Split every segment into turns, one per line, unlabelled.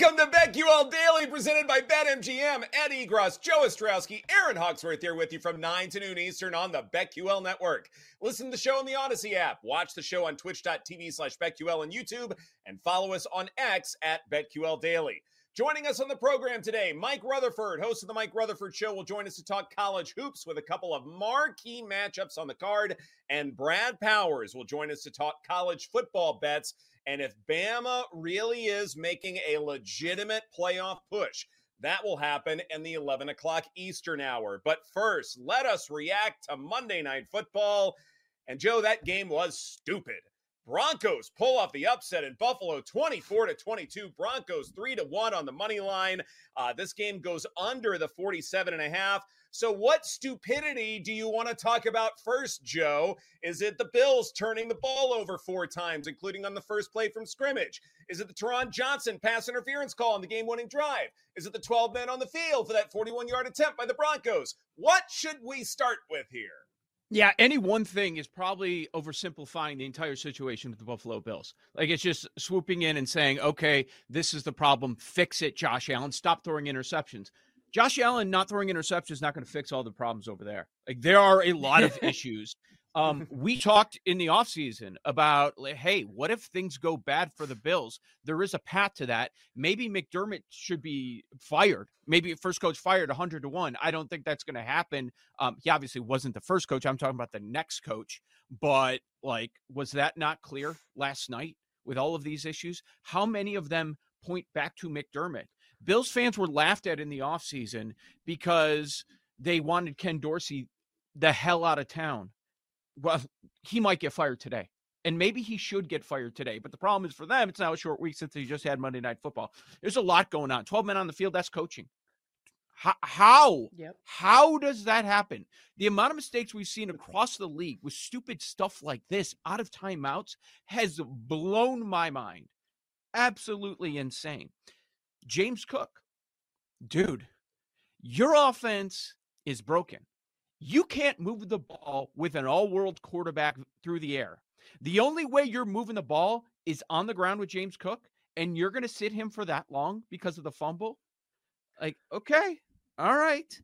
Welcome to BetQL Daily, presented by BetMGM. Ed Egros, Joe Ostrowski, Erin Hawksworth here with you from 9 to noon Eastern on the BetQL Network. Listen to the show on the Audacy app. Watch the show on twitch.tv slash BetQL and YouTube. And follow us on X at BetQL Daily. Joining us on the program today, Mike Rutherford, host of the Mike Rutherford Show, will join us to talk college hoops with a couple of marquee matchups on the card. And Brad Powers will join us to talk college football bets and if Bama really is making a legitimate playoff push, that will happen in the 11 o'clock Eastern hour. But first, let us react to Monday Night Football. And Joe, that game was stupid. Broncos pull off the upset in Buffalo 24 to 22. Broncos 3 to 1 on the money line. Uh, this game goes under the 47 and a half. So, what stupidity do you want to talk about first, Joe? Is it the Bills turning the ball over four times, including on the first play from scrimmage? Is it the Taron Johnson pass interference call on the game winning drive? Is it the 12 men on the field for that 41 yard attempt by the Broncos? What should we start with here?
Yeah, any one thing is probably oversimplifying the entire situation with the Buffalo Bills. Like it's just swooping in and saying, okay, this is the problem. Fix it, Josh Allen. Stop throwing interceptions. Josh Allen not throwing interceptions is not going to fix all the problems over there. Like there are a lot of issues. Um, we talked in the offseason about, like, hey, what if things go bad for the Bills? There is a path to that. Maybe McDermott should be fired. Maybe first coach fired 100 to 1. I don't think that's going to happen. Um, he obviously wasn't the first coach. I'm talking about the next coach. But, like, was that not clear last night with all of these issues? How many of them point back to McDermott? Bills fans were laughed at in the offseason because they wanted Ken Dorsey the hell out of town. Well, he might get fired today. And maybe he should get fired today. But the problem is for them, it's now a short week since he just had Monday Night Football. There's a lot going on. 12 men on the field, that's coaching. How, how,
yep.
how does that happen? The amount of mistakes we've seen across the league with stupid stuff like this out of timeouts has blown my mind. Absolutely insane. James Cook, dude, your offense is broken. You can't move the ball with an all world quarterback through the air. The only way you're moving the ball is on the ground with James Cook, and you're going to sit him for that long because of the fumble. Like, okay, all right.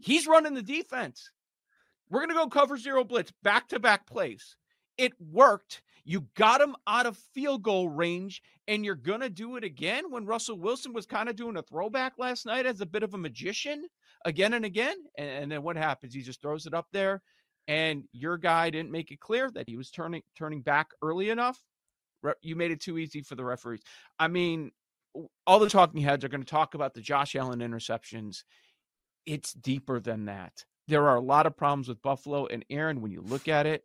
He's running the defense. We're going to go cover zero blitz, back to back plays. It worked. You got him out of field goal range, and you're going to do it again when Russell Wilson was kind of doing a throwback last night as a bit of a magician again and again. And, and then what happens? He just throws it up there, and your guy didn't make it clear that he was turning turning back early enough. You made it too easy for the referees. I mean, all the talking heads are going to talk about the Josh Allen interceptions. It's deeper than that. There are a lot of problems with Buffalo and Erin. When you look at it,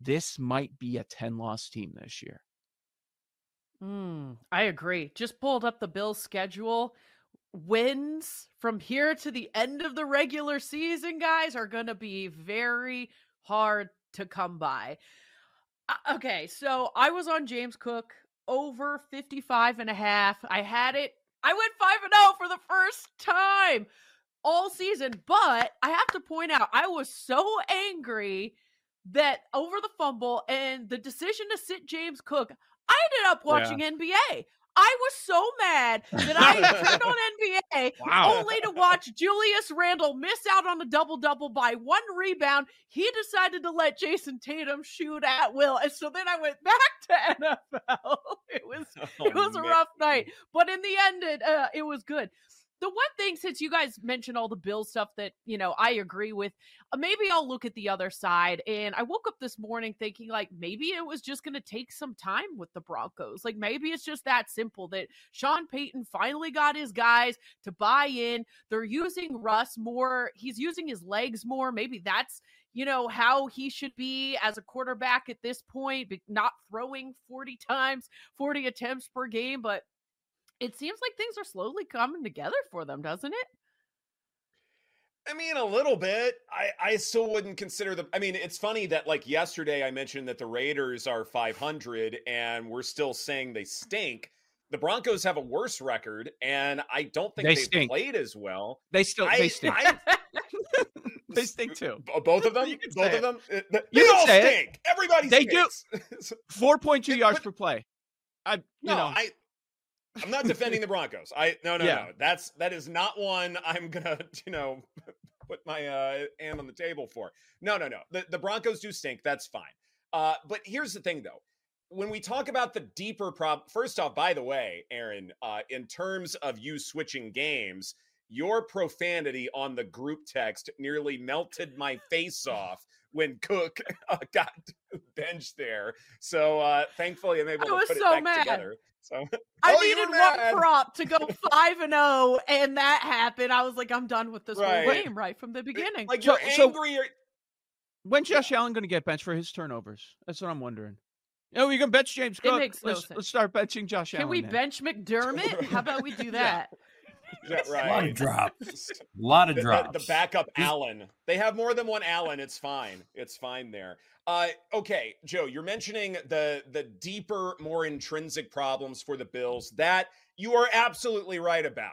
this might be a 10 loss team this year.
Mm, I agree. Just pulled up the Bills schedule. Wins from here to the end of the regular season, guys, are going to be very hard to come by. Uh, okay, so I was on James Cook over 55 and a half. I had it. I went 5 and 0 for the first time all season, but I have to point out I was so angry that over the fumble and the decision to sit James Cook, I ended up watching yeah. NBA. I was so mad that I turned on NBA wow. only to watch Julius Randle miss out on a double double by one rebound. He decided to let Jayson Tatum shoot at will, and so then I went back to NFL. It was oh, it was man. a rough night, but in the end, it uh, it was good the one thing since you guys mentioned all the bill stuff that you know i agree with uh, maybe i'll look at the other side and i woke up this morning thinking like maybe it was just going to take some time with the broncos. Like maybe it's just that simple that sean payton finally got his guys to buy in. They're using russ more. He's using his legs more. Maybe that's you know how he should be as a quarterback at this point not throwing 40 times 40 attempts per game but it seems like things are slowly coming together for them, doesn't it?
I mean, a little bit. I, I still wouldn't consider them. I mean, it's funny that like yesterday I mentioned that the Raiders are 500 and we're still saying they stink. The Broncos have a worse record, and I don't think they have played as well.
They still I, they stink. I, they stink too.
Both of them. Both of them. They you all stink. It. Everybody.
They stinks. do. Four point two yards per play. I. You no, know.
I. I'm not defending the Broncos. I no no
Yeah.
no. That's that is not one I'm gonna you know put my uh, hand on the table for. No no no. The the Broncos do stink. That's fine. Uh, but here's the thing though. When we talk about the deeper problem, first off, by the way, Erin, uh, in terms of you switching games, your profanity on the group text nearly melted my face off when Cook uh, got benched there. So uh, thankfully, I'm able
I
to put
so
it back
mad.
together. So
I
Oh,
needed one prop to go five and zero, and that happened. I was like, I'm done with this
Right.
whole game right from the beginning.
like
So-
you're
so-
angry. or-
When's Josh Allen going to get benched for his turnovers? That's what I'm wondering. Oh, you can bench James Cook.
makes no
let's,
sense.
let's start benching Josh
Can
Allen.
Can we
then.
bench McDermott? How about we do
Yeah.
That?
Yeah,
A lot of drops. A lot of
The, the-
drops.
the backup
He's-
Allen. They have more than one Allen. It's fine. It's fine there. Uh, okay, Joe, you're mentioning the the deeper, more intrinsic problems for the Bills. That you are absolutely right about.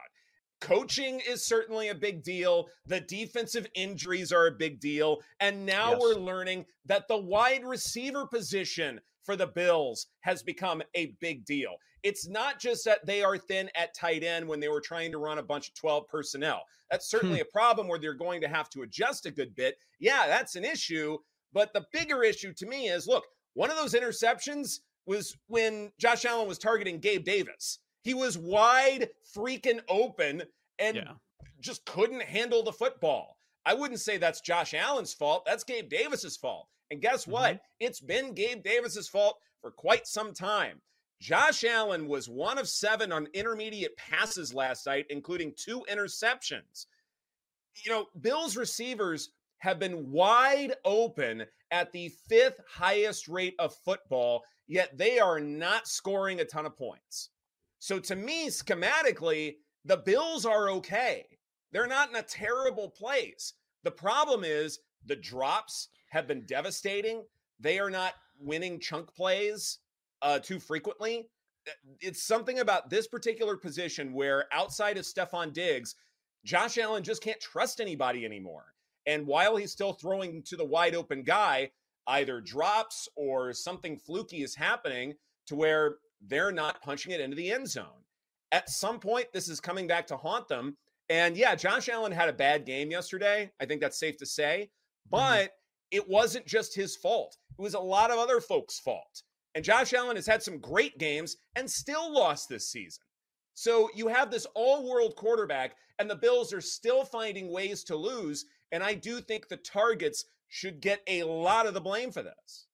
Coaching is certainly a big deal. The defensive injuries are a big deal. And now
Yes.
we're learning that the wide receiver position for the Bills has become a big deal. It's not just that they are thin at tight end when they were trying to run a bunch of 12 personnel. That's hmm. certainly a problem where they're going to have to adjust a good bit. Yeah, that's an issue. But the bigger issue to me is look, one of those interceptions was when Josh Allen was targeting Gabe Davis. He was wide freaking open and
Yeah.
just couldn't handle the football. I wouldn't say that's Josh Allen's fault. That's Gabe Davis's fault. And guess what? Mm-hmm. It's been Gabe Davis's fault for quite some time. Josh Allen was one of seven on intermediate passes last night, including two interceptions. You know, Bills receivers have been wide open at the fifth highest rate of football, yet they are not scoring a ton of points. So to me, schematically, the Bills are okay. They're not in a terrible place. The problem is the drops have been devastating. They are not winning chunk plays uh, too frequently. Uh, It's something about this particular position where outside of Stefon Diggs, Josh Allen just can't trust anybody anymore. And while he's still throwing to the wide open guy, either drops or something fluky is happening to where they're not punching it into the end zone. At some point, this is coming back to haunt them. And yeah, Josh Allen had a bad game yesterday. I think that's safe to say. But it wasn't just his fault, it was a lot of other folks' fault. And Josh Allen has had some great games and still lost this season. So you have this all world quarterback, and the Bills are still finding ways to lose. And I do think the targets should get a lot of the blame for this.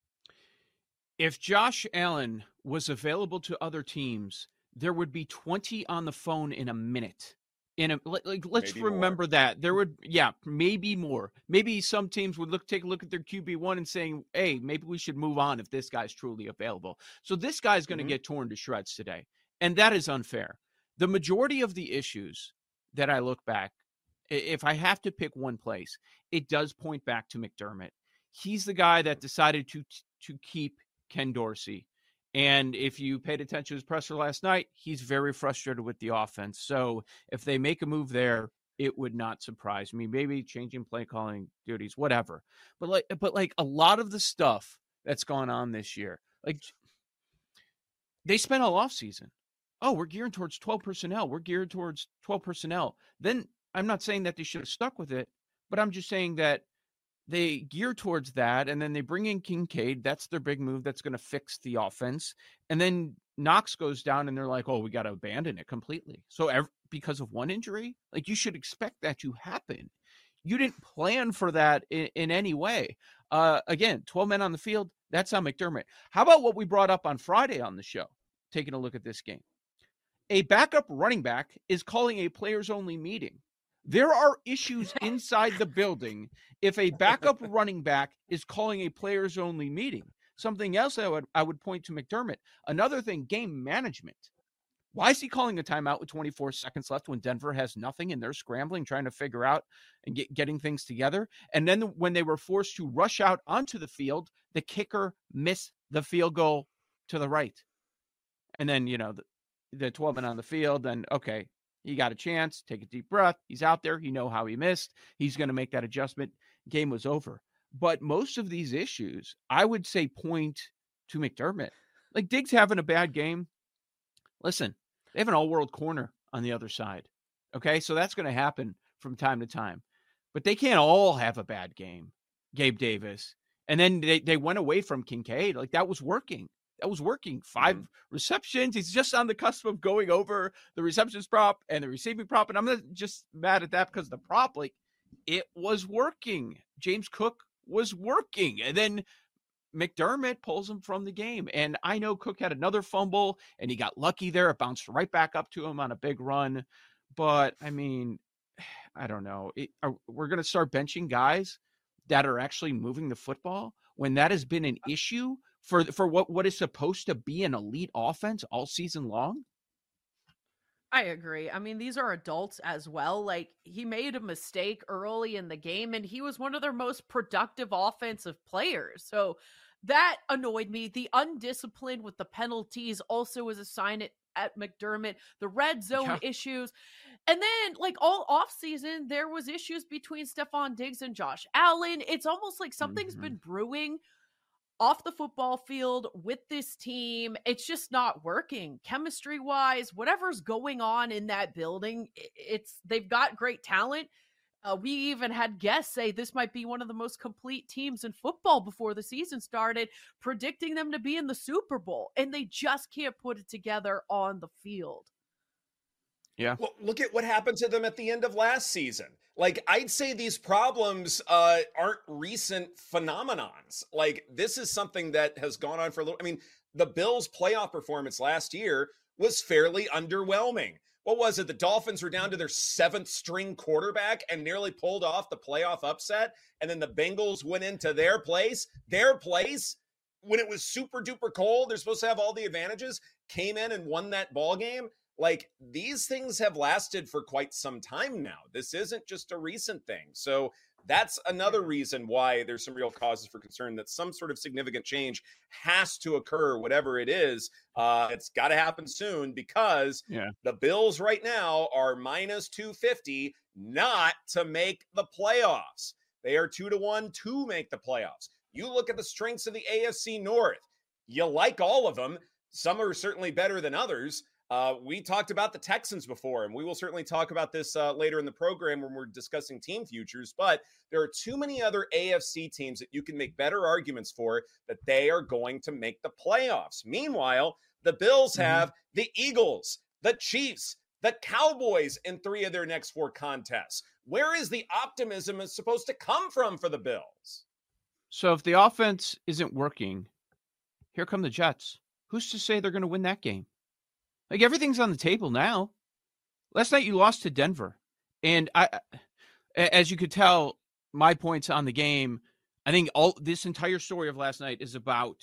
If Josh Allen was available to other teams, there would be 20 on the phone in a minute. In a like, like, let's
Maybe more.
remember that there would yeah maybe more maybe some teams would look take a look at their QB one and saying hey maybe we should move on if this guy's truly available so this guy's going to
Mhm.
get torn to shreds today and that is unfair the majority of the issues that I look back if I have to pick one place it does point back to McDermott he's the guy that decided to to keep Ken Dorsey. And if you paid attention to his presser last night, he's very frustrated with the offense. So if they make a move there, it would not surprise me. Maybe changing play calling duties, whatever. But like but like a lot of the stuff that's gone on this year, like they spent all off season. Oh, we're geared towards 12 personnel. We're geared towards 12 personnel. Then I'm not saying that they should have stuck with it, but I'm just saying that they gear towards that and then they bring in Kincaid. That's their big move that's going to fix the offense. And then Knox goes down and they're like, oh, we got to abandon it completely. So ev- because of one injury, like you should expect that to happen. You didn't plan for that in, in any way. Uh, again, 12 men on the field. That's on McDermott. How about what we brought up on Friday on the show? Taking a look at this game. A backup running back is calling a players only meeting. There are issues inside the building if a backup running back is calling a players only meeting. Something else I would I would point to McDermott. Another thing, game management. Why is he calling a timeout with 24 seconds left when Denver has nothing and they're scrambling, trying to figure out and get, getting things together? And then when they were forced to rush out onto the field, the kicker missed the field goal to the right. And then, you know, the, the 12 men on the field, then okay, he got a chance, take a deep breath. He's out there. You know how he missed. He's going to make that adjustment. Game was over. But most of these issues, I would say, point to McDermott. Like Diggs having a bad game. Listen, They have an all world corner on the other side. Okay. So that's going to happen from time to time. But they can't all have a bad game. Gabe Davis. And then they, they went away from Kincaid. Like that was working. That was working. 5 mm-hmm. receptions. He's just on the cusp of going over the receptions prop and the receiving prop. And I'm not just mad at that because the prop, like it was working. James Cook was working. And then McDermott pulls him from the game. And I know Cook had another fumble and he got lucky there. It bounced right back up to him on a big run. But I mean, I don't know. It, are, we're going to start benching guys that are actually moving the football when that has been an uh issue for for what what is supposed to be an elite offense all season long.
I agree. I mean, these are adults as well. Like, he made a mistake early in the game, and he was one of their most productive offensive players. So that annoyed me. The undisciplined with the penalties also was a sign at, at McDermott. The red zone yeah. issues. And then, like all off season, there was issues between Stefon Diggs and Josh Allen. It's almost like something's mm-hmm. been brewing off the football field with this team. It's just not working chemistry wise. Whatever's going on in that building, it's they've got great talent. Uh, we even had guests say this might be one of the most complete teams in football before the season started, predicting them to be in the Super Bowl, and they just can't put it together on the field.
Yeah.
Well, look at what happened to them at the end of last season. Like I'd say these problems uh, aren't recent phenomenons. Like this is something that has gone on for a little. I mean, the Bills' playoff performance last year was fairly underwhelming. What was it? The Dolphins were down to their seventh string quarterback and nearly pulled off the playoff upset. And then the Bengals went into their place, their place when it was super duper cold. They're supposed to have all the advantages. Came in and won that ball game like these things have lasted for quite some time now. This isn't just a recent thing. So that's another reason why there's some real causes for concern that some sort of significant change has to occur, whatever it is. Uh, it's got to happen soon because
yeah.
the Bills right now are minus 250 not to make the playoffs. They are two to one to make the playoffs. You look at the strengths of the AFC North, you like all of them. Some are certainly better than others. Uh, we talked about the Texans before, and we will certainly talk about this uh, later in the program when we're discussing team futures. But there are too many other AFC teams that you can make better arguments for that they are going to make the playoffs. Meanwhile, the Bills mm-hmm. have the Eagles, the Chiefs, the Cowboys in three of their next four contests. Where is the optimism is supposed to come from for the Bills?
So if the offense isn't working, here come the Jets. Who's to say they're going to win that game? Like everything's on the table now. Last night you lost to Denver, and I, as you could tell, my points on the game. I think all this entire story of last night is about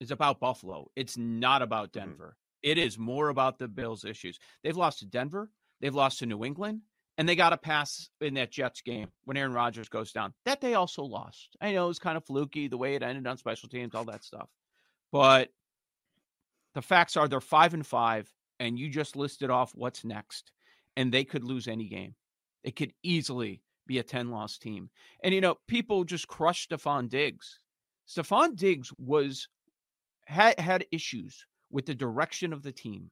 is about Buffalo. It's not about mm-hmm. Denver. It is more about the Bills' issues. They've lost to Denver. They've lost to New England, and they got a pass in that Jets game when Aaron Rodgers goes down. That they also lost. I know it was kind of fluky the way it ended on special teams, all that stuff, but the facts are they're five and five and you just listed off what's next, and they could lose any game. It could easily be a 10 loss team. And, you know, people just crushed Stefon Diggs. Stefon Diggs was had, had issues with the direction of the team.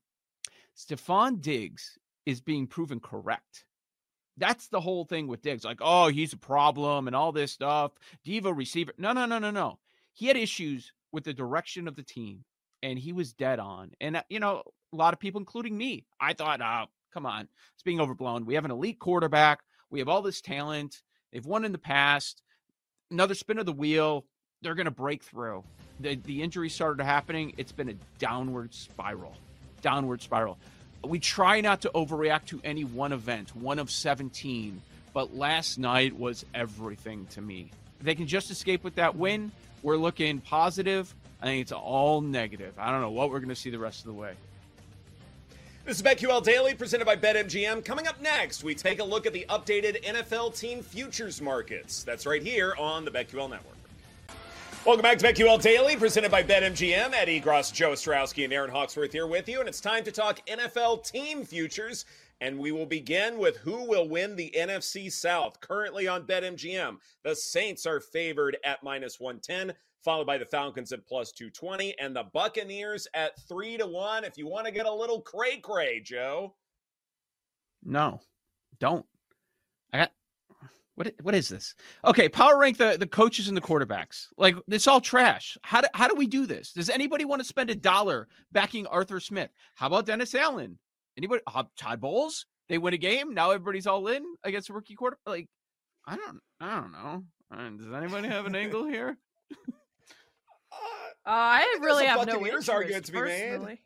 Stefon Diggs is being proven correct. That's the whole thing with Diggs. Like, oh, he's a problem and all this stuff. Diva receiver. No, no, no, no, no. He had issues with the direction of the team and he was dead on. And, uh, you know, a lot of people, including me. I thought, oh, come on, it's being overblown. We have an elite quarterback. We have all this talent. They've won in the past. Another spin of the wheel. They're going to break through. The, the injury started happening. It's been a downward spiral. Downward spiral. We try not to overreact to any one event, one of 17, but last night was everything to me. If they can just escape with that win, we're looking positive. I think it's all negative. I don't know what we're going to see the rest of the way.
This is BetQL Daily presented by BetMGM. Coming up next, we take a look at the updated NFL team futures markets. That's right here on the BetQL Network. Welcome back to BetQL Daily presented by BetMGM. Ed Egros, Joe Ostrowski, and Erin Hawksworth here with you. And it's time to talk NFL team futures. And we will begin with who will win the NFC South. Currently on BetMGM, the Saints are favored at minus 110. Followed by the Falcons at plus 220 and the Buccaneers at 3 to 1 if you want to get a little cray cray, Joe.
No. Don't. I got what what is this? Okay, power rank the, the coaches and the quarterbacks. Like it's all trash. How do how do we do this? Does anybody want to spend a dollar backing Arthur Smith? How about Dennis Allen? Anybody uh, Todd Bowles? They win a game. Now everybody's all in against a rookie quarter. Like, I don't I don't know. Uh, does anybody have an angle here?
Uh, I really have no
Buccaneers
interest,
argument to be made.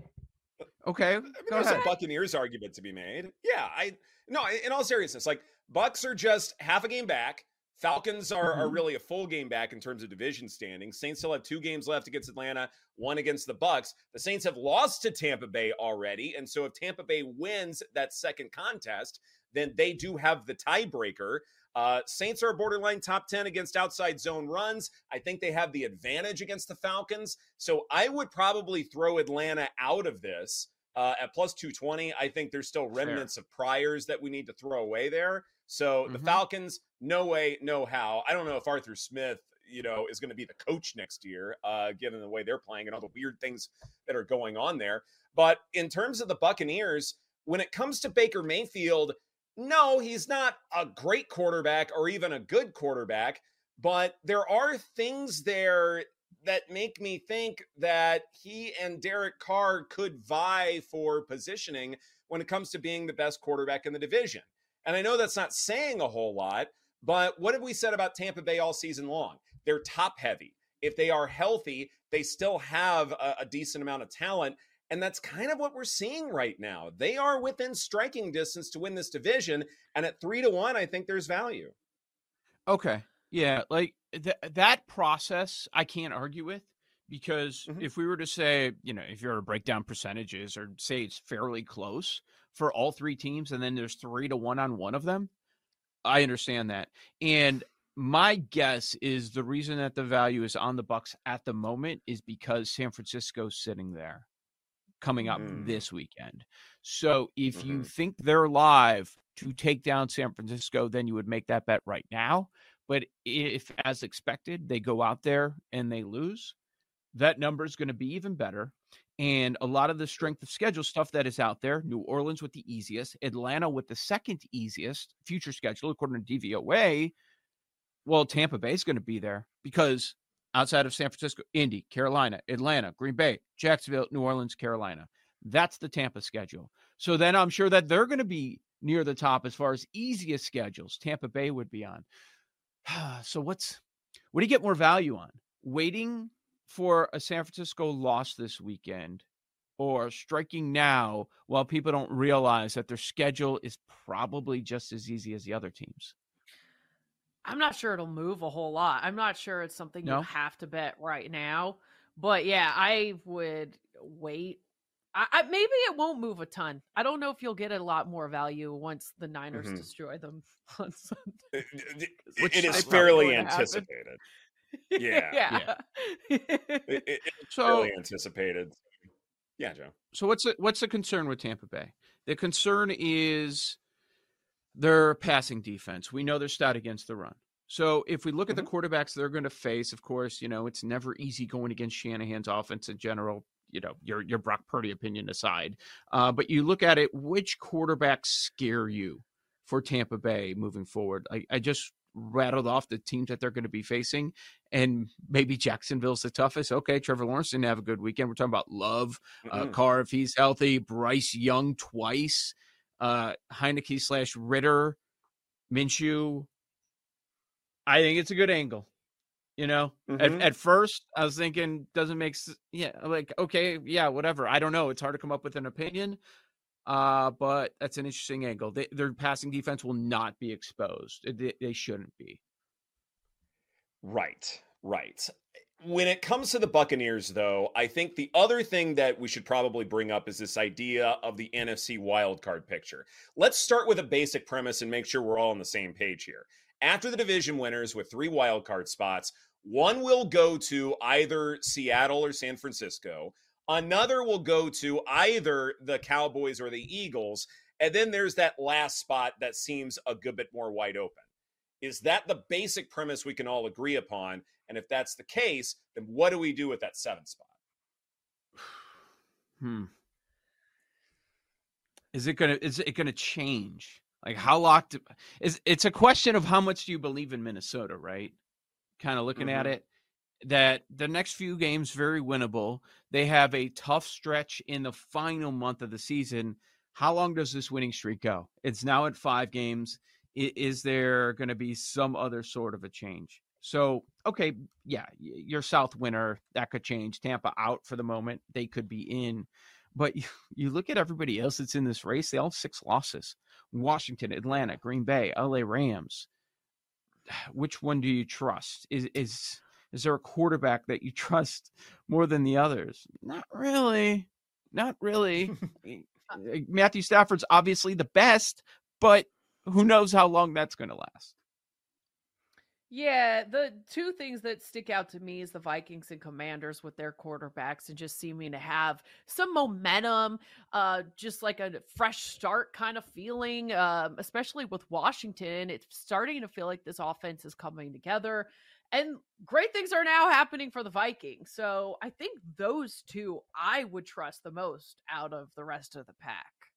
Okay,
I mean,
go
there's
ahead.
a Buccaneers argument to be made. Yeah, I no. In all seriousness, like Bucks are just half a game back. Falcons are, are
Mhm.
really a full game back in terms of division standing. Saints still have two games left against Atlanta, one against the Bucks. The Saints have lost to Tampa Bay already, and so if Tampa Bay wins that second contest, then they do have the tiebreaker. Uh, Saints are a borderline top 10 against outside zone runs. I think they have the advantage against the Falcons. So I would probably throw Atlanta out of this uh, at plus 220. I think there's still
Fair.
remnants of priors that we need to throw away there. So the
Mhm.
Falcons, no way, no how. I don't know if Arthur Smith, you know, is going to be the coach next year, uh, given the way they're playing and all the weird things that are going on there. But in terms of the Buccaneers, when it comes to Baker Mayfield, no, he's not a great quarterback or even a good quarterback, but there are things there that make me think that he and Derek Carr could vie for positioning when it comes to being the best quarterback in the division. And I know that's not saying a whole lot, but what have we said about Tampa Bay all season long? They're top heavy. If they are healthy, they still have a, a decent amount of talent. And that's kind of what we're seeing right now. They are within striking distance to win this division. And at three to one, I think there's value.
Okay. Yeah, like th- that process I can't argue with because
Mhm.
if we were to say, you know, if you were to break down percentages or say it's fairly close for all three teams and then there's 3 to 1 on one of them, I understand that. And my guess is the reason that the value is on the Bucks at the moment is because San Francisco's sitting there coming up
Mm.
this weekend. So if you
Mhm.
think they're live to take down San Francisco, then you would make that bet right now. But if, as expected, they go out there and they lose, that number is going to be even better. And a lot of the strength of schedule stuff that is out there New Orleans with the easiest, Atlanta with the second easiest future schedule, according to DVOA. Well, Tampa Bay is going to be there because outside of San Francisco, Indy, Carolina, Atlanta, Green Bay, Jacksonville, New Orleans, Carolina. That's the Tampa schedule. So then I'm sure that they're going to be near the top as far as easiest schedules. Tampa Bay would be on. so what's what do you get more value on? Waiting for a San Francisco loss this weekend or striking now while people don't realize that their schedule is probably just as easy as the other teams.
I'm not sure it'll move a whole lot. I'm not sure it's something
No?
you have to bet right now. But yeah, I would wait. I, I maybe it won't move a ton. I don't know if you'll get a lot more value once the Niners
Mhm.
destroy them on Sunday.
It, it-
Which
it is fairly anticipated. Yeah.
yeah.
It, it- it's
So
fairly anticipated. Yeah, Joe.
So what's the, what's the concern with Tampa Bay? The concern is their passing defense. We know they're stout against the run. So if we look at the quarterbacks they're going to face, of course, you know it's never easy going against Shanahan's offense in general. You know your your Brock Purdy opinion aside, uh, but you look at it, which quarterbacks scare you for Tampa Bay moving forward? I, I just rattled off the teams that they're going to be facing, and maybe Jacksonville's the toughest. Okay, Trevor Lawrence didn't have a good weekend. We're talking about Love, uh,
Mm-mm.
Carr if he's healthy, Bryce Young twice, uh, Heinicke slash Ridder, Minshew. I think it's a good angle. You know,
Mhm.
at, at first I was thinking doesn't make yeah like okay yeah whatever I don't know it's hard to come up with an opinion, uh but that's an interesting angle. They, their passing defense will not be exposed. They, they shouldn't be.
Right, right. When it comes to the Buccaneers, though, I think the other thing that we should probably bring up is this idea of the NFC wildcard picture. Let's start with a basic premise and make sure we're all on the same page here. After the division winners with three wildcard spots, one will go to either Seattle or San Francisco. Another will go to either the Cowboys or the Eagles. And then there's that last spot that seems a good bit more wide open. Is that the basic premise we can all agree upon? And if that's the case, then what do we do with that seventh spot?
Hmm. Is it gonna is it gonna change? Like how locked is it's a question of how much do you believe in Minnesota, right? Kind of looking at
Mhm.
it that the next few games very winnable. They have a tough stretch in the final month of the season. How long does this winning streak go? It's now at 5 games. Is there going to be some other sort of a change? So, okay, yeah, your South winner, that could change. Tampa out for the moment. They could be in. But you, you look at everybody else that's in this race, they all have six losses. Washington, Atlanta, Green Bay, LA Rams. Which one do you trust? Is is is there a quarterback that you trust more than the others? Not really. Not really. Matthew Stafford's obviously the best, but who knows how long that's going to last.
Yeah, the two things that stick out to me is the Vikings and Commanders with their quarterbacks and just seeming to have some momentum, uh, just like a fresh start kind of feeling. Um, especially with Washington, it's starting to feel like this offense is coming together, and great things are now happening for the Vikings. So I think those two I would trust the most out of the rest of the pack.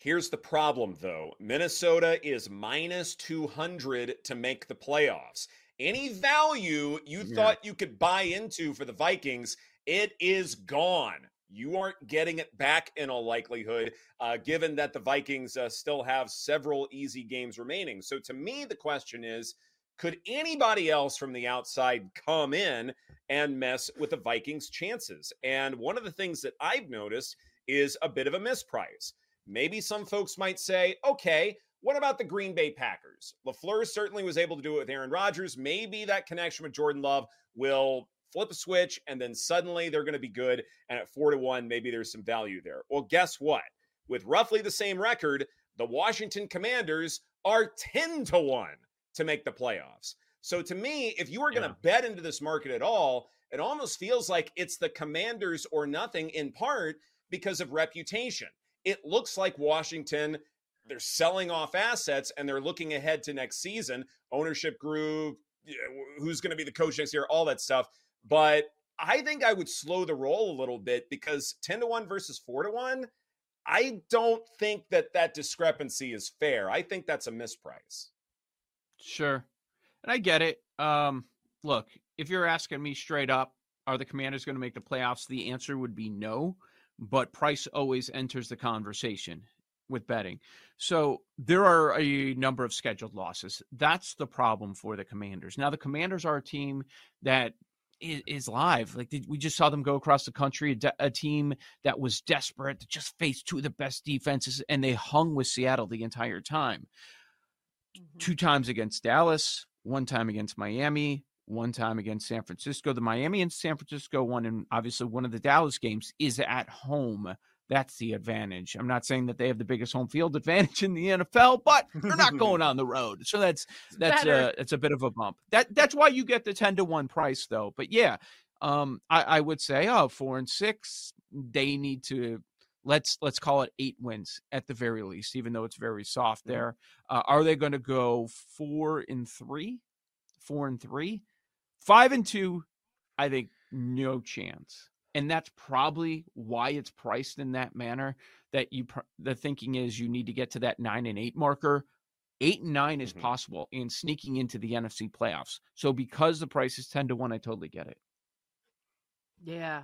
Here's the problem, though Minnesota is minus 200 to make the playoffs. Any value you
Yeah.
thought you could buy into for the Vikings, it is gone. You aren't getting it back in all likelihood, uh, given that the Vikings uh, still have several easy games remaining. So, to me, the question is could anybody else from the outside come in and mess with the Vikings' chances? And one of the things that I've noticed is a bit of a misprice. Maybe some folks might say, okay, what about the Green Bay Packers? LaFleur certainly was able to do it with Aaron Rodgers. Maybe that connection with Jordan Love will flip a switch and then suddenly they're going to be good. And at four to one, maybe there's some value there. Well, guess what? With roughly the same record, the Washington Commanders are 10 to one to make the playoffs. So to me, if you are going to bet into this market at all, it almost feels like it's the Commanders or nothing in part because of reputation it looks like Washington, they're selling off assets and they're looking ahead to next season, ownership group, who's going to be the coach next year, all that stuff. But I think I would slow the roll a little bit because 10 to 1 versus 4 to 1, I don't think that that discrepancy is fair. I think that's a misprice.
Sure. And I get it. Um, look, if you're asking me straight up, are the commanders going to make the playoffs? The answer would be no but price always enters the conversation with betting. So there are a number of scheduled losses. That's the problem for the Commanders. Now the Commanders are a team that is, live. Like we just saw them go across the country, a, team that was desperate, that just faced two of the best defenses, and they hung with Seattle the entire time. Mm-hmm. Two times against Dallas, one time against Miami, one time against San Francisco. The Miami and San Francisco one, and obviously one of the Dallas games is at home. That's the advantage. I'm not saying that they have the biggest home field advantage in the NFL, but they're not going on the road, so that's that's a it's a bit of a bump. That that's why you get the ten to one price, though. But yeah, um, I, I would say, oh, four and six, they need to let's let's call it eight wins at the very least, even though it's very soft there. Uh, are they going to go four and three? Four and three? Five and two, I think no chance. And that's probably why it's priced in that manner. That you, the thinking is you need to get to that nine and eight marker. Eight and 9 is mm-hmm. possible in sneaking into the NFC playoffs. So because the price is 10 to 1, I totally get it.
Yeah.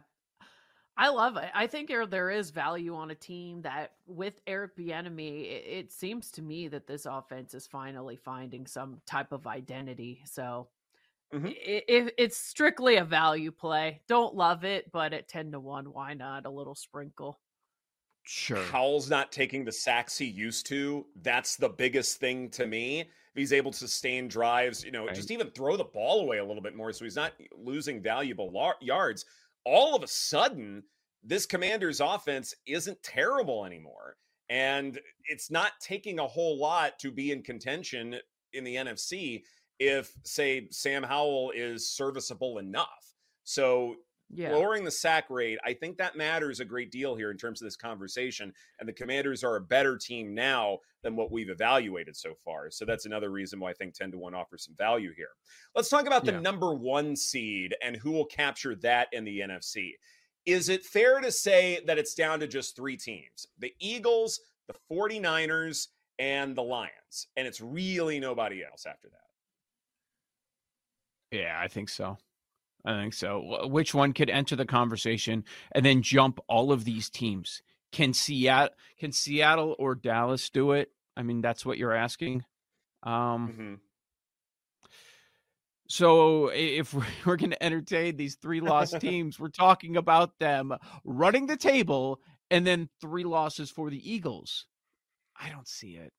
I love it. I think there, there is value on a team that with Eric Bieniemy, it, it seems to me that this offense is finally finding some type of identity. So Mm-hmm. If it's strictly a value play, don't love it, but at 10 to 1, why not a little sprinkle?
Sure.
Howell's not taking the sacks he used to. That's the biggest thing to me. If He's able to sustain drives, you know, right. just even throw the ball away a little bit more so he's not losing valuable lar- yards. All of a sudden, this commander's offense isn't terrible anymore. And it's not taking a whole lot to be in contention in the NFC if say Sam Howell is serviceable enough. So
Yeah.
lowering the sack rate, I think that matters a great deal here in terms of this conversation. And the Commanders are a better team now than what we've evaluated so far. So that's another reason why I think 10 to 1 offers some value here. Let's talk about the
Yeah.
number one seed and who will capture that in the NFC. Is it fair to say that it's down to just three teams the Eagles, the 49ers, and the Lions? And it's really nobody else after that.
Yeah, I think so. I think so. Which one could enter the conversation and then jump all of these teams? Can Seattle can Seattle or Dallas do it? I mean, that's what you're asking. Um,
Mhm.
so if we're, we're going to entertain these three lost teams, we're talking about them running the table and then three losses for the Eagles. I don't see it.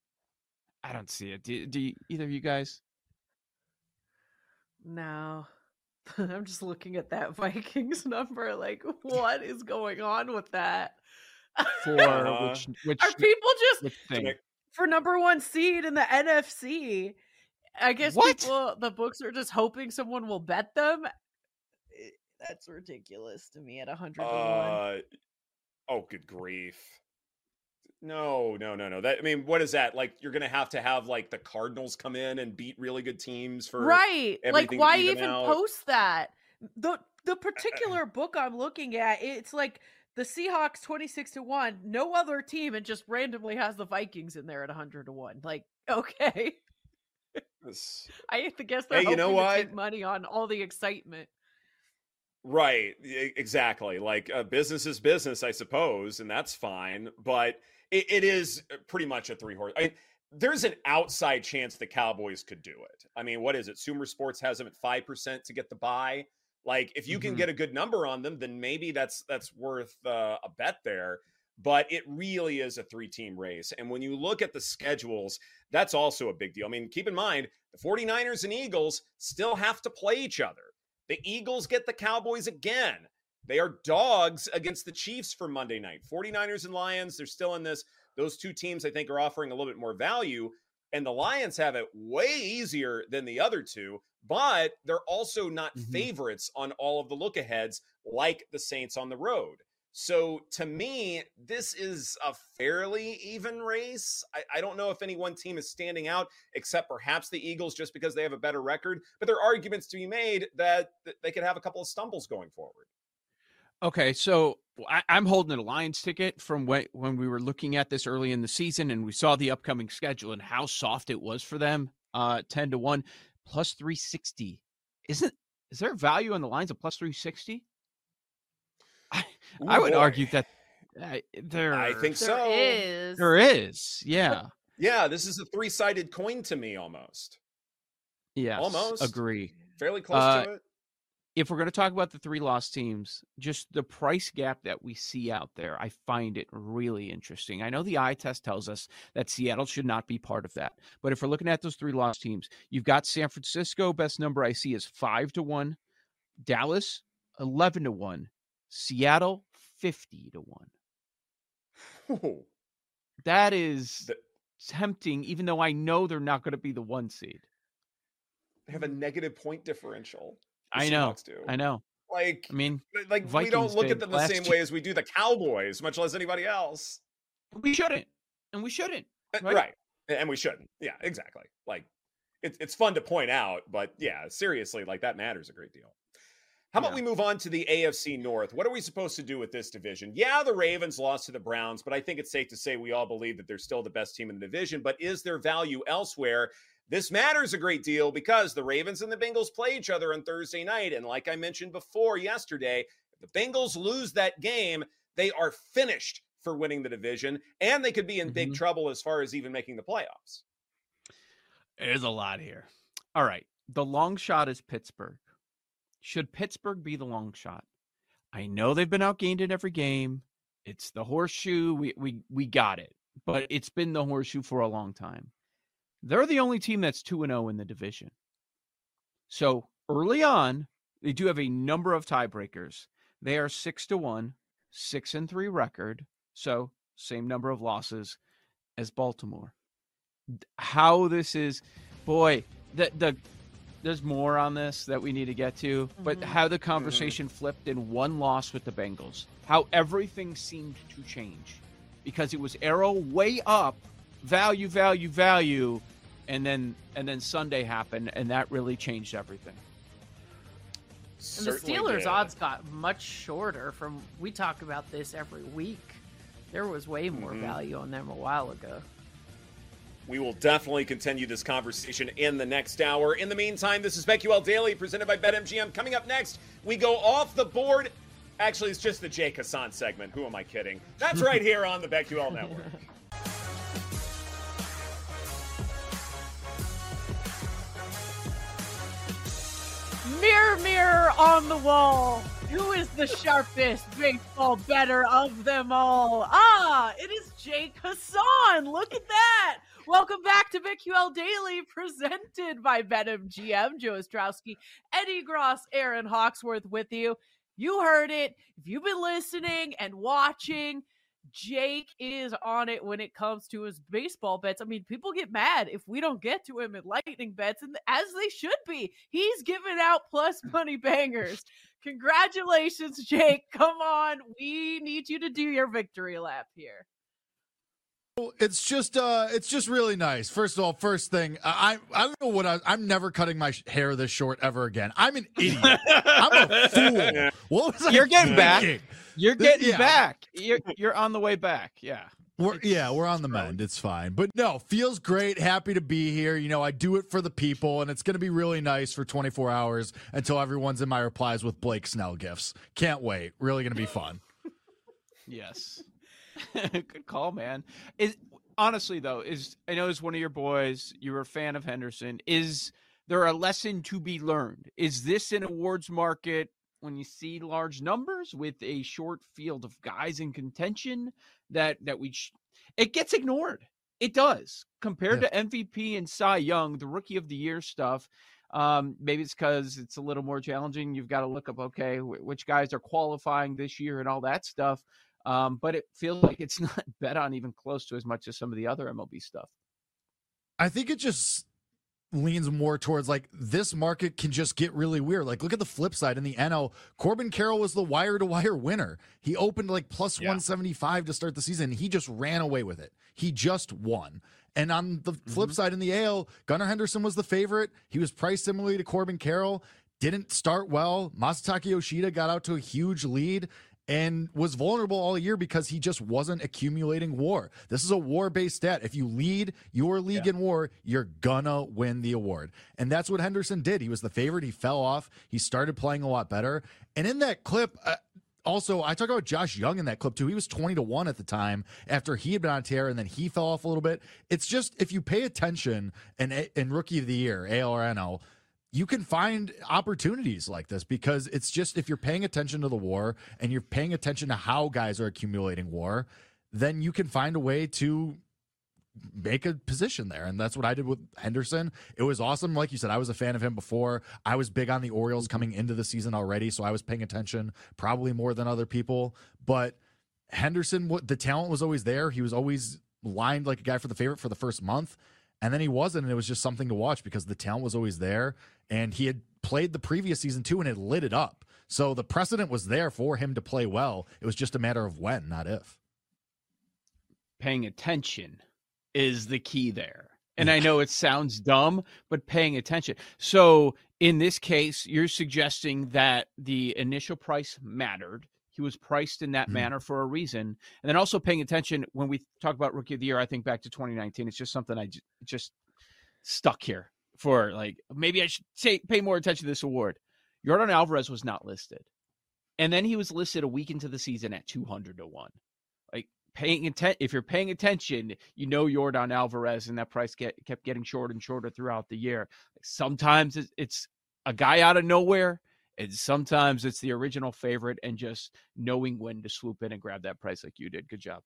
I don't see it. Do, do you, either of you guys?
No. I'm just looking at that Vikings number. Like, what is going on with that?
For
Uh,
which which,
Are people just
thing?
for number one seed in the NFC? I guess
What?
people, the books are just hoping someone will bet them. Eh, That's ridiculous to me at 100 to 1.
Uh, oh, good grief. No, no, no, no. That I mean, what is that? Like you're gonna have to have like the Cardinals come in and beat really good teams for
right like why
even out.
post that the the particular book i'm looking at it's like the seahawks 26 to 1 no other team and just randomly has the vikings in there at 100 to 1 like okay i have to guess they're
Hey, you know
hoping to
what?
take money on all the excitement
Right, exactly. Like uh, business is business, I suppose, and that's fine. But it, it is uh, pretty much a three horse. I mean, there's an outside chance the Cowboys could do it. I mean, what is it? Sumer Sports has them at five percent to get the buy. Like, if you can
Mhm.
get a good number on them, then maybe that's that's worth uh, a bet there. But it really is a three team race. And when you look at the schedules, that's also a big deal. I mean, keep in mind, the 49ers and Eagles still have to play each other. The Eagles get the Cowboys again. They are dogs against the Chiefs for Monday night. 49ers and Lions, they're still in this. Those two teams, I think, are offering a little bit more value. And the Lions have it way easier than the other two, but they're also not
Mhm.
favorites on all of the look aheads like the Saints on the road. So to me, this is a fairly even race. I, I don't know if any one team is standing out, except perhaps the Eagles, just because they have a better record. But there are arguments to be made that, that they could have a couple of stumbles going forward.
Okay, so I, I'm holding a Lions ticket from when when we were looking at this early in the season, and we saw the upcoming schedule and how soft it was for them. Uh, ten to one, plus three sixty. Isn't is there value on the Lions of plus three sixty? I I would
boy.
argue that uh, there.
I think
There
so.
is.
there is. Yeah.
Yeah, this is a three sided coin to me almost.
Yeah,
Almost.
agree.
Fairly close
Uh,
to it.
If we're going to talk about the three lost teams, just the price gap that we see out there, I find it really interesting. I know the eye test tells us that Seattle should not be part of that. But if we're looking at those three lost teams, you've got San Francisco, best number I see is five to one, Dallas, 11 to one, Seattle, 50 to one.
Ooh.
That is
The-
tempting, even though I know they're not going to be the one seed.
They have a negative point differential.
I know.
Do.
I know.
Like,
I mean,
like we don't look at them the same
year.
way as we do the Cowboys, much less anybody else.
we shouldn't. And we shouldn't.
Uh,
Right.
Right. And we shouldn't. Yeah, exactly. Like it's it's fun to point out, but yeah, seriously, like that matters a great deal. How about
Yeah.
we move on to the AFC North? What are we supposed to do with this division? Yeah, the Ravens lost to the Browns, but I think it's safe to say we all believe that they're still the best team in the division. But is there value elsewhere? This matters a great deal because the Ravens and the Bengals play each other on Thursday night. And like I mentioned before yesterday, if the Bengals lose that game, they are finished for winning the division, and they could be in big
Mhm.
trouble as far as even making the playoffs.
There's a lot here. All right. The long shot is Pittsburgh. Should Pittsburgh be the long shot? I know they've been outgained in every game. It's the horseshoe. We we we got it. But it's been the horseshoe for a long time. They're the only team that's 2 and 0 in the division. So, early on, they do have a number of tiebreakers. They are 6 to 1, 6 and 3 record. So, same number of losses as Baltimore how this is boy the the there's more on this that we need to get to, but
Mhm.
how the conversation flipped in one loss with the Bengals, how everything seemed to change because it was arrow way up, value, value, value, and then and then Sunday happened, and that really changed everything.
And the
Certainly
Steelers'
did.
odds got much shorter from we talk about this every week. There was way more
Mhm.
value on them a while ago.
We will definitely continue this conversation in the next hour. In the meantime, this is BetQL Daily presented by BetMGM. Coming up next, we go off the board. Actually, it's just the Jake Hasan segment. Who am I kidding? That's right here on the BetQL Network.
Mirror, mirror on the wall. Who is the sharpest baseball better of them all? Ah, it is Jake Hasan. Look at that. Welcome back to BetQL Daily, presented by BetMGM, Joe Ostrowski, Ed Egros, Erin Hawksworth with you. You heard it. If you've been listening and watching, Jake is on it when it comes to his baseball bets. I mean, people get mad if we don't get to him in lightning bets, and as they should be. He's giving out plus money bangers. Congratulations, Jake. Come on. We need you to do your victory lap here.
It's just uh it's just really nice. First of all, first thing, I I don't know what I I'm never cutting my hair this short ever again. I'm an idiot. I'm a fool. What was I
You're getting back. You're getting
yeah.
back. You're you're on the way back. Yeah.
We're yeah, we're on the mend. It's fine. But no, feels great. Happy to be here. You know, I do it for the people, and it's gonna be really nice for 24 hours until everyone's in my replies with Blake Snell gifts. Can't wait. Really gonna be fun.
Yes. Good call, man. Is honestly though, is I know as one of your boys, you're a fan of Henderson. Is there a lesson to be learned? Is this an awards market when you see large numbers with a short field of guys in contention that that we sh- it gets ignored. It does compared to MVP and Cy Young, the Rookie of the Year stuff. Um, maybe it's because it's a little more challenging. You've got to look up, okay, wh- which guys are qualifying this year and all that stuff. Um, but it feels like it's not bet on even close to as much as some of the other MLB stuff.
I think it just leans more towards like this market can just get really weird. Like, look at the flip side in the NL. Corbin Carroll was the wire to wire winner. He opened like plus
Yeah.
175 to start the season. He just ran away with it. He just won. And on the flip side in the AL, Gunnar Henderson was the favorite. He was priced similarly to Corbin Carroll. Didn't start well. Masataka Yoshida got out to a huge lead and was vulnerable all year because he just wasn't accumulating WAR. This is a WAR based stat. If you lead your league in WAR, you're gonna win the award. And that's what Henderson did. He was the favorite. He fell off. He started playing a lot better. And in that clip, uh, also, I talk about Josh Jung in that clip too. He was 20 to 1 at the time after he had been on tear and then he fell off a little bit. It's just if you pay attention and in rookie of the year, AL or NL, you can find opportunities like this because it's just if you're paying attention to the WAR and you're paying attention to how guys are accumulating WAR, then you can find a way to make a position there. And that's what I did with Henderson. It was awesome. Like you said, I was a fan of him before. I was big on the Orioles mm-hmm. coming into the season already, so I was paying attention probably more than other people. But Henderson, what the talent was always there. He was always lined like a guy for the favorite for the first month. And then he wasn't, and it was just something to watch because the talent was always there. And he had played the previous season too, and it lit it up. So the precedent was there for him to play well. It was just a matter of when, not if.
Paying attention is the key there. And I know it sounds dumb, but paying attention. So in this case, you're suggesting that the initial price mattered. He was priced in that
Mhm.
manner for a reason. And then also paying attention when we talk about rookie of the year, I think back to 2019. It's just something I j- just stuck here for like maybe I should say pay more attention to this award. Yordan Alvarez was not listed. And then he was listed a week into the season at 200 to 1. Like paying attention if you're paying attention, you know Yordan Alvarez and that price get, kept getting shorter and shorter throughout the year. Sometimes it's, it's a guy out of nowhere and sometimes it's the original favorite and just knowing when to swoop in and grab that price like you did. Good job.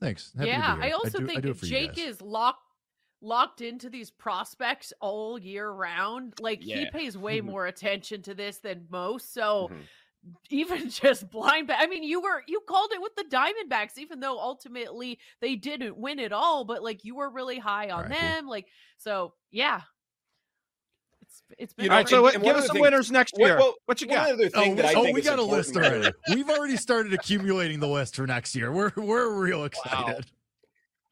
Thanks. Happy
yeah, I
here.
also
do-
think
do it for you
Jake is locked locked into these prospects all year round. Like he pays way more attention to this than most. So
Mhm.
even just blind bet. I mean, you were you called it with the Diamondbacks, even though ultimately they didn't win it all, but like you were really high on
Right,
them. Like so, yeah. It's, it's been
You know,
right, so what, give us
the
some
things-
winners next
Well,
year.
well,
what you got?
other thing
Oh,
that I
oh,
think
we got a list already. We've already started accumulating the list for next year. We're we're real excited.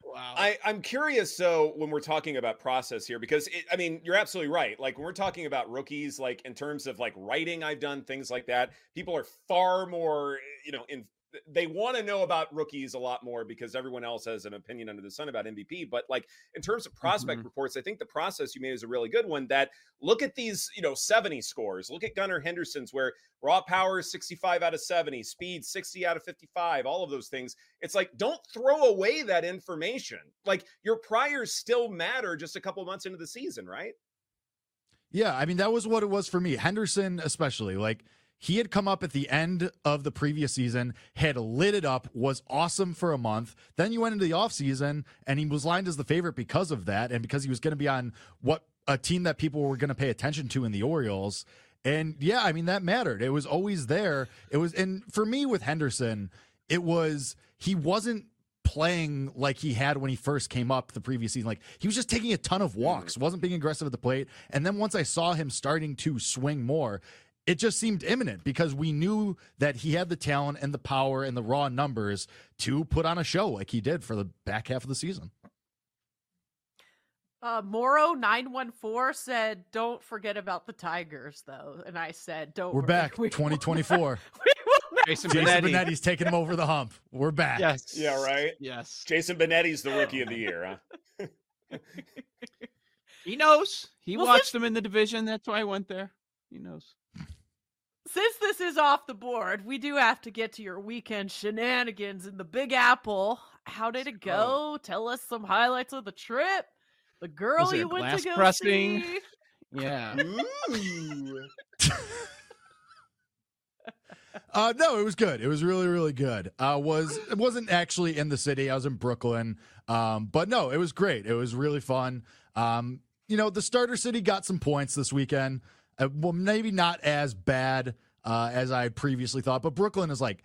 Wow.
I, I'm curious, so when we're talking about process here, because it, I mean, you're absolutely right. Like when we're talking about rookies, like in terms of like writing, I've done things like that. People are far more, you know, in they want to know about rookies a lot more because everyone else has an opinion under the sun about MVP. But like in terms of prospect
Mhm.
reports, I think the process you made is a really good one. That look at these, you know, 70 scores. Look at Gunnar Henderson's where raw power is 65 out of 70, speed 60 out of 55, all of those things. It's like don't throw away that information. Like your priors still matter just a couple months into the season, right?
Yeah, I mean that was what it was for me. Henderson, especially, like he had come up at the end of the previous season, had lit it up, was awesome for a month. Then you went into the offseason and he was lined as the favorite because of that and because he was going to be on what a team that people were going to pay attention to in the Orioles. And yeah, I mean that mattered. It was always there. It was and for me with Henderson, it was he wasn't playing like he had when he first came up the previous season. Like he was just taking a ton of walks, wasn't being aggressive at the plate. And then once I saw him starting to swing more, it just seemed imminent because we knew that he had the talent and the power and the raw numbers to put on a show like he did for the back half of the season.
Uh, Moro nine one four said, "Don't forget about the Tigers, though." And I said, "Don't."
We're
worry,
back,
we
2024.
we will not-
Jason,
Jason
Benetti.
Benetti's taking him over the hump. We're back.
Yes.
Yeah, right.
Yes.
Jason Benetti's the rookie of the year, huh?
He knows. He
Well,
watched them in the division. That's why I went there. He knows.
Since this is off the board, we do have to get to your weekend shenanigans in the Big Apple. How did it go? Tell us some highlights of the trip. The girl you went
glass
to go
pressing?
see.
Yeah.
Ooh.
Uh, no, it was good. It was really, really good. Uh, was it wasn't actually in the city. I was in Brooklyn. Um, but no, it was great. It was really fun. Um, you know, the starter city got some points this weekend. Uh, well, maybe not as bad uh, as I previously thought, but Brooklyn is like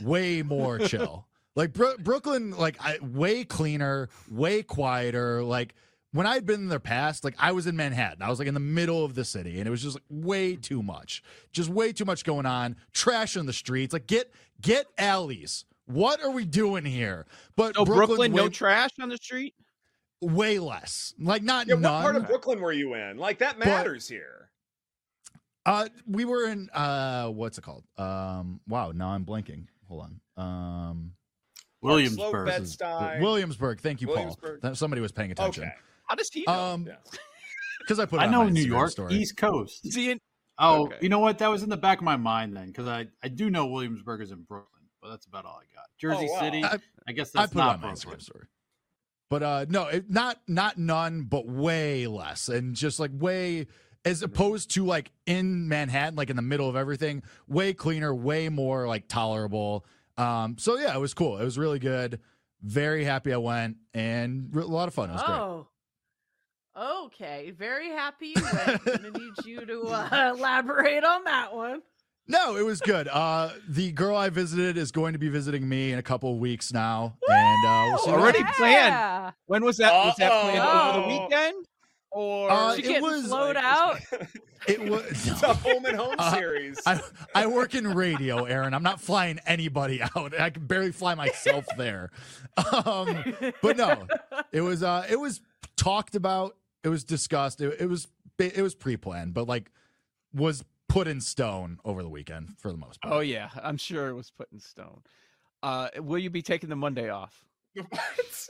way more chill. Like Bro- Brooklyn, like I, way cleaner, way quieter. Like when I'd been in their past, like I was in Manhattan, I was like in the middle of the city, and it was just like way too much, just way too much going on. Trash in the streets. Like get get alleys. What are we doing here? But
Oh,
Brooklyn's
Brooklyn,
way,
no trash on the street.
way less. Like not
Yeah,
none.
what part of Brooklyn were you in? Like that matters here.
Uh, we were in uh, what's it called? Um, wow, now I'm blanking. Hold on. Um,
Williamsburg.
Slope,
Williamsburg. Thank you, Paul.
Williamsburg.
That- Somebody was paying attention.
Okay.
How does he know?
Um,
Yeah.
because I put. It
I
on
know
my
New
Instagram
York,
story.
East Coast.
Is he in?
Oh,
Okay.
you know what? That was in the back of my mind then, because I, I do know Williamsburg is in Brooklyn, but that's about all I got. Jersey
wow.
City,
I-
I, guess
I
that's
put it
not
on my
Brooklyn.
Instagram story. But uh no, it, not not none, but way less, and just like way as opposed to like in Manhattan, like in the middle of everything, way cleaner, way more like tolerable. Um, so yeah, it was cool. It was really good. Very happy I went, and re- a lot of fun. It was great.
Oh. Okay, very happy you went. I'm gonna need you to uh, elaborate on that one.
No, it was good. Uh, the girl I visited is going to be visiting me in a couple of weeks now, and uh, we'll see.
Already
happens.
planned.
Yeah.
When was that? Was that planned over the weekend? Or
Uh,
She
it
getting
was
flowed
like-
out.
It was.
It's a home and home
Uh,
series.
I, I work in radio, Erin. I'm not flying anybody out. I can barely fly myself there. Um, but no, it was uh, it was talked about. It was discussed. It, it was it was pre-planned, but like was put in stone over the weekend for the most part.
oh yeah, I'm sure it was put in stone. Uh, will you be taking the Monday off?
What?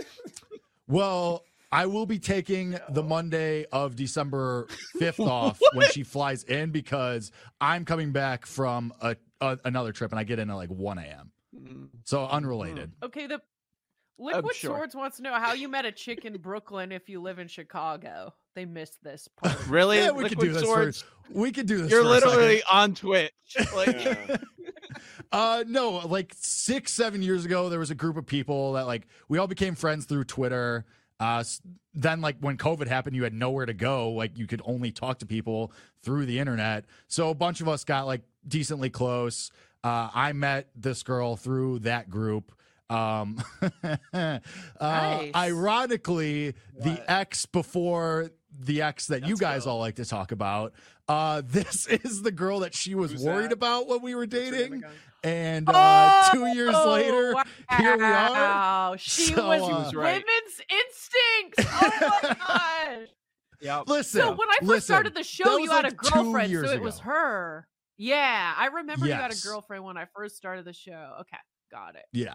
Well, I will be taking the Monday of December 5th off when she flies in because I'm coming back from a, a another trip and I get in at like 1 a.m.
Mm,
So unrelated.
Okay, the Liquid
sure.
Swords wants to know how you met a chick in Brooklyn if you live in Chicago. They missed this part.
Really?
Yeah, we could do this
Swords?
for we could do this.
You're
for a second.
literally on Twitch. Like,
Yeah.
Uh no, like six, seven years ago, there was a group of people that like we all became friends through Twitter. Uh then like when COVID happened, you had nowhere to go. Like you could only talk to people through the internet. So a bunch of us got like decently close. Uh I met this girl through that group. Um uh
Nice.
ironically, the
What?
ex before the ex that you
Let's
guys
go.
all like to talk about. Uh, this is the girl that she was
Who's
worried
that?
about when we were
What's her name
dating,
again?
And uh, two years
Oh,
later, here we are.
wow. She
So,
was,
uh, She
was right.
women's instincts. Oh my gosh.
Yeah.
Listen,
So when I first
listen,
started the show,
was
you had
like
a girlfriend, so
years
it was her. Yeah, I remember you had a girlfriend when I first started the show. Okay, got it.
Yeah.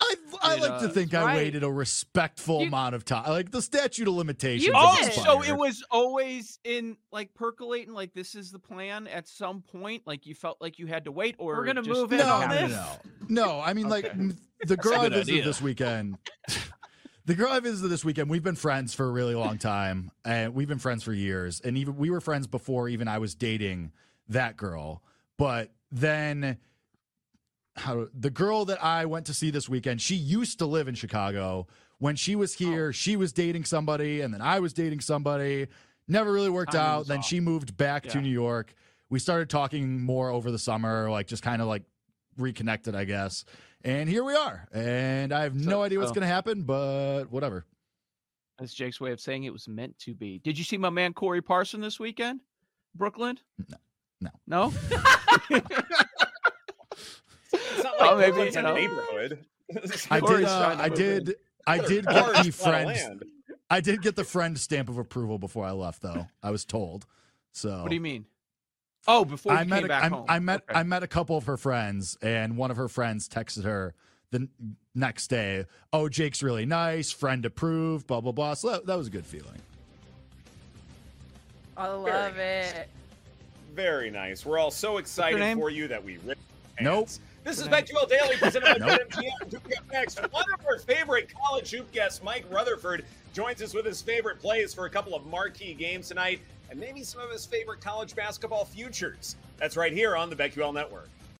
I, I
It,
like to
uh,
think I
right.
waited a respectful
You-
amount of time. Like the statute of limitations.
Oh, so it was always in like percolating, like this is the plan at some point. Like you felt like you had to wait, or
We're gonna
just
move in
no,
on
no, no,
this.
no, no. I mean, like
Okay.
m- the girl I visited
idea.
this weekend. the girl I visited this weekend. We've been friends for a really long time, and we've been friends for years. And even we were friends before even I was dating that girl. But then, how the girl that I went to see this weekend, she used to live in Chicago. When she was oh. here, she was dating somebody, and then I was dating somebody. Never really worked out. Then
off.
she moved back to New York. We started talking more over the summer, like just kind of like reconnected, I guess. And here we are. And I have no idea what's oh.
so-
going to happen, but whatever.
That's Jake's way of saying it was meant to be. Did you see my man Corey Parson this weekend? Brooklyn?
No. No.
No?
It's not
Oh, maybe,
Brooklyn's
you
a
know.
neighborhood.
I did. Uh, I did. I did get the friend. I did get the friend stamp of approval before I left, though. I was told. So
What do you mean? Oh, before you
I met.
came
A,
back
I,
home.
I met.
Okay.
I met a couple of her friends, and one of her friends texted her the next day. Oh, Jake's really nice. Friend approved. Blah blah blah. So that, that was a good feeling.
I love it.
Very nice. We're all so excited for you that we ripped.
Nope.
Pants. This is
Good name.
BetQL Daily presented by
Nope.
BetMGM. Coming up next, one of our favorite college hoop guests, Mike Rutherford, joins us with his favorite plays for a couple of marquee games tonight, and maybe some of his favorite college basketball futures. That's right here on the BetQL Network.